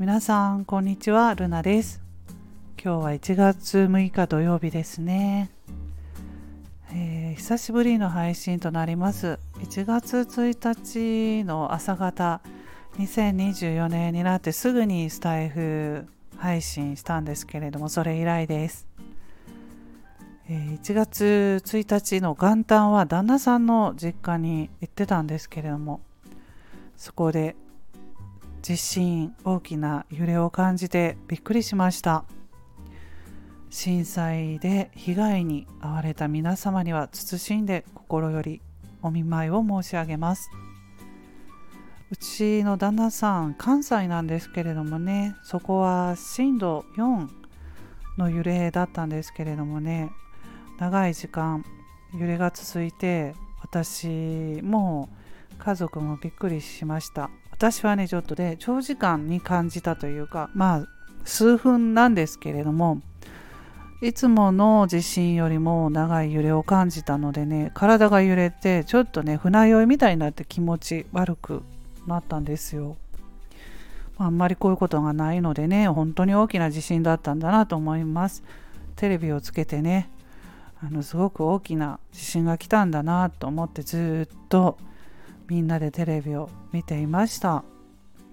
皆さんこんにちは。ルナです。今日は1月6日土曜日ですね、えー、久しぶりの配信となります。1月1日の朝方2024年になってすぐにスタイフ配信したんですけれどもそれ以来です。1月1日の元旦は旦那さんの実家に行ってたんですけれどもそこで地震大きな揺れを感じてびっくりしました。震災で被害に遭われた皆様には謹んで心よりお見舞いを申し上げます。うちの旦那さん関西なんですけれどもねそこは震度4の揺れだったんですけれどもね長い時間揺れが続いて私も家族もびっくりしました。私はねちょっとで、ね、長時間に感じたというかまあ数分なんですけれどもいつもの地震よりも長い揺れを感じたのでね体が揺れてちょっとね船酔いみたいになって気持ち悪くなったんですよ。あんまりこういうことがないのでね本当に大きな地震だったんだなと思います。テレビをつけてねあのすごく大きな地震が来たんだなと思ってずっとみんなでテレビを見ていました。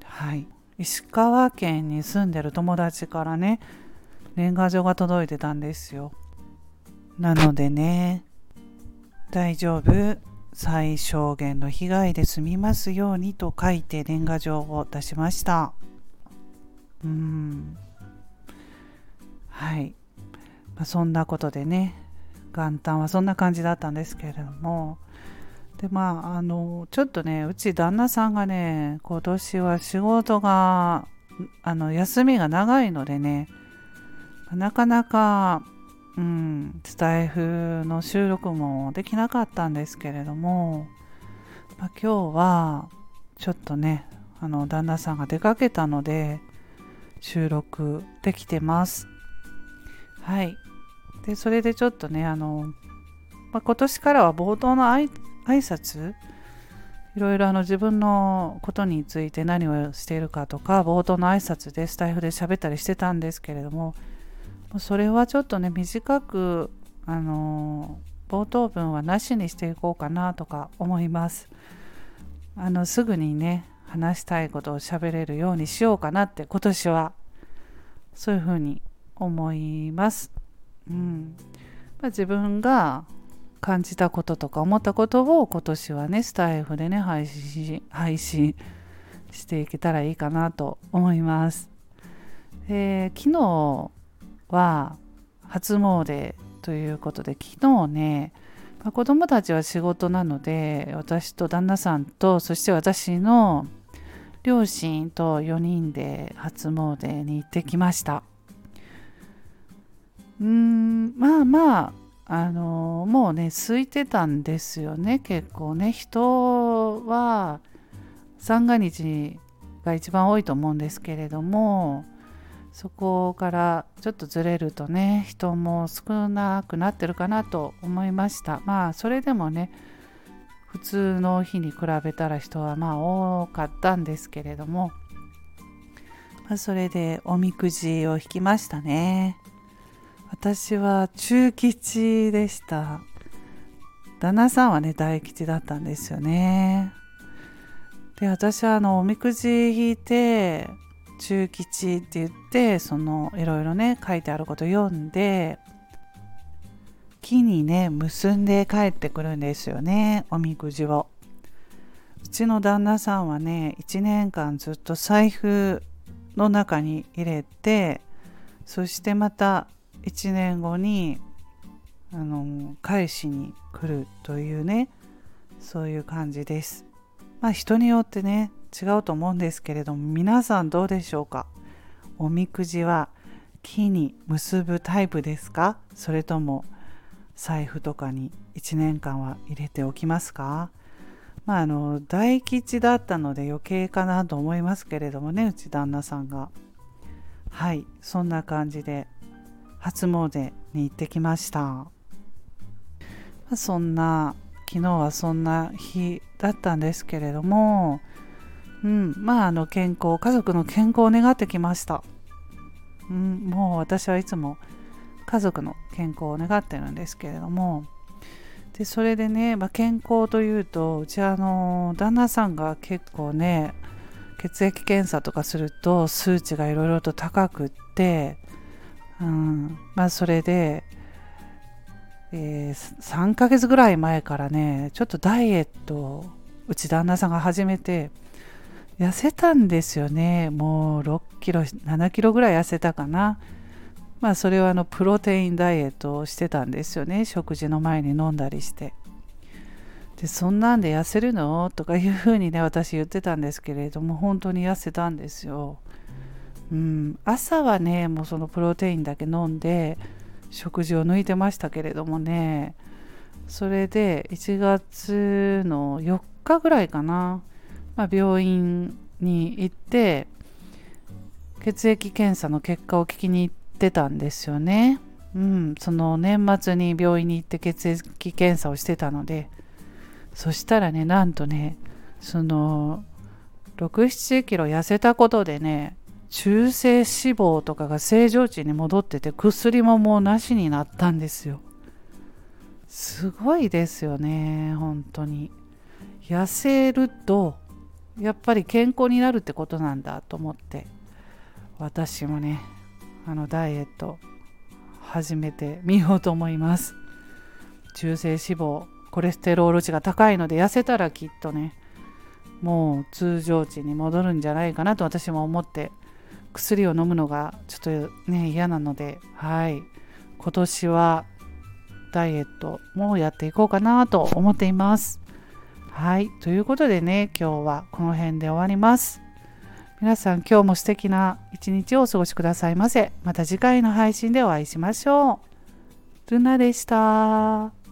はい。石川県に住んでる友達からね年賀状が届いてたんですよ。なのでね大丈夫？最小限の被害で済みますようにと書いて年賀状を出しました。うん。はい、まあ、そんなことでね元旦はそんな感じだったんですけれどもでまああのちょっとねうち旦那さんがね今年は仕事があの休みが長いのでねなかなかうんスタイフの収録もできなかったんですけれども、まあ、今日はちょっとねあの旦那さんが出かけたので収録できてます。はい。でそれでちょっとねあの、まあ、今年からは冒頭の挨挨拶？いろいろあの自分のことについて何をしているかとか冒頭の挨拶でスタイフで喋ったりしてたんですけれどもそれはちょっとね短くあの冒頭文はなしにしていこうかなとか思います。あのすぐにね話したいことを喋れるようにしようかなって今年は。そういうふうに思います。うん。まあ、自分が感じたこととか思ったことを今年はねスタイフでね配信配信していけたらいいかなと思います。えー、昨日は初詣ということで昨日ね、まあ、子供たちは仕事なので私と旦那さんとそして私の両親と4人で初詣に行ってきました。うんまあまああのもうね空いてたんですよね結構ね人は三が日が一番多いと思うんですけれどもそこからちょっとずれるとね人も少なくなってるかなと思いましたまあそれでもね普通の日に比べたら人はまあ多かったんですけれども、まあ、それでおみくじを引きましたね。私は中吉でした。旦那さんはね大吉だったんですよね。で私はあのおみくじ引いて中吉って言ってそのいろいろね書いてあること読んで木にね結んで帰ってくるんですよねおみくじを。うちの旦那さんはね1年間ずっと財布の中に入れてそしてまた1年後にあの返しに来るというねそういう感じです。まあ人によってね違うと思うんですけれども皆さんどうでしょうか？おみくじは木に結ぶタイプですか？それとも財布とかに1年間は入れておきますか？まああの大吉だったので余計かなと思いますけれどもねうち旦那さんが。はいそんな感じで初詣に行ってきました、そんな昨日はそんな日だったんですけれどもうんまああの健康家族の健康を願ってきました。うん、もう私はいつも家族の健康を願ってるんですけれども。でそれでね、まあ、健康というとうちあの旦那さんが結構ね血液検査とかすると数値がいろいろと高くって、うん。まあ、それで、えー、3ヶ月ぐらい前からねちょっとダイエットをうち旦那さんが始めて痩せたんですよね。もう6キロ7キロぐらい痩せたかな。まあそれはあのプロテインダイエットをしてたんですよね。食事の前に飲んだりして。でそんなんで痩せるの？とかいうふうにね私言ってたんですけれども本当に痩せたんですよ。うん。朝はねもうそのプロテインだけ飲んで食事を抜いてましたけれどもね。それで1月の4日ぐらいかな。まあ、病院に行って血液検査の結果を聞きに行ってたんですよね。うん、その年末に病院に行って血液検査をしてたので。そしたらねなんとねその67キロ痩せたことでね中性脂肪とかが正常値に戻ってて薬ももうなしになったんですよ。すごいですよね本当に。痩せるとやっぱり健康になるってことなんだと思って私もねあのダイエット始めてみようと思います。中性脂肪コレステロール値が高いので痩せたらきっとねもう通常値に戻るんじゃないかなと私も思って薬を飲むのがちょっとね嫌なのではい今年はダイエットもやっていこうかなと思っていますはい。ということでね、今日はこの辺で終わります。皆さん今日も素敵な一日をお過ごしくださいませ。また次回の配信でお会いしましょう。ルナでした。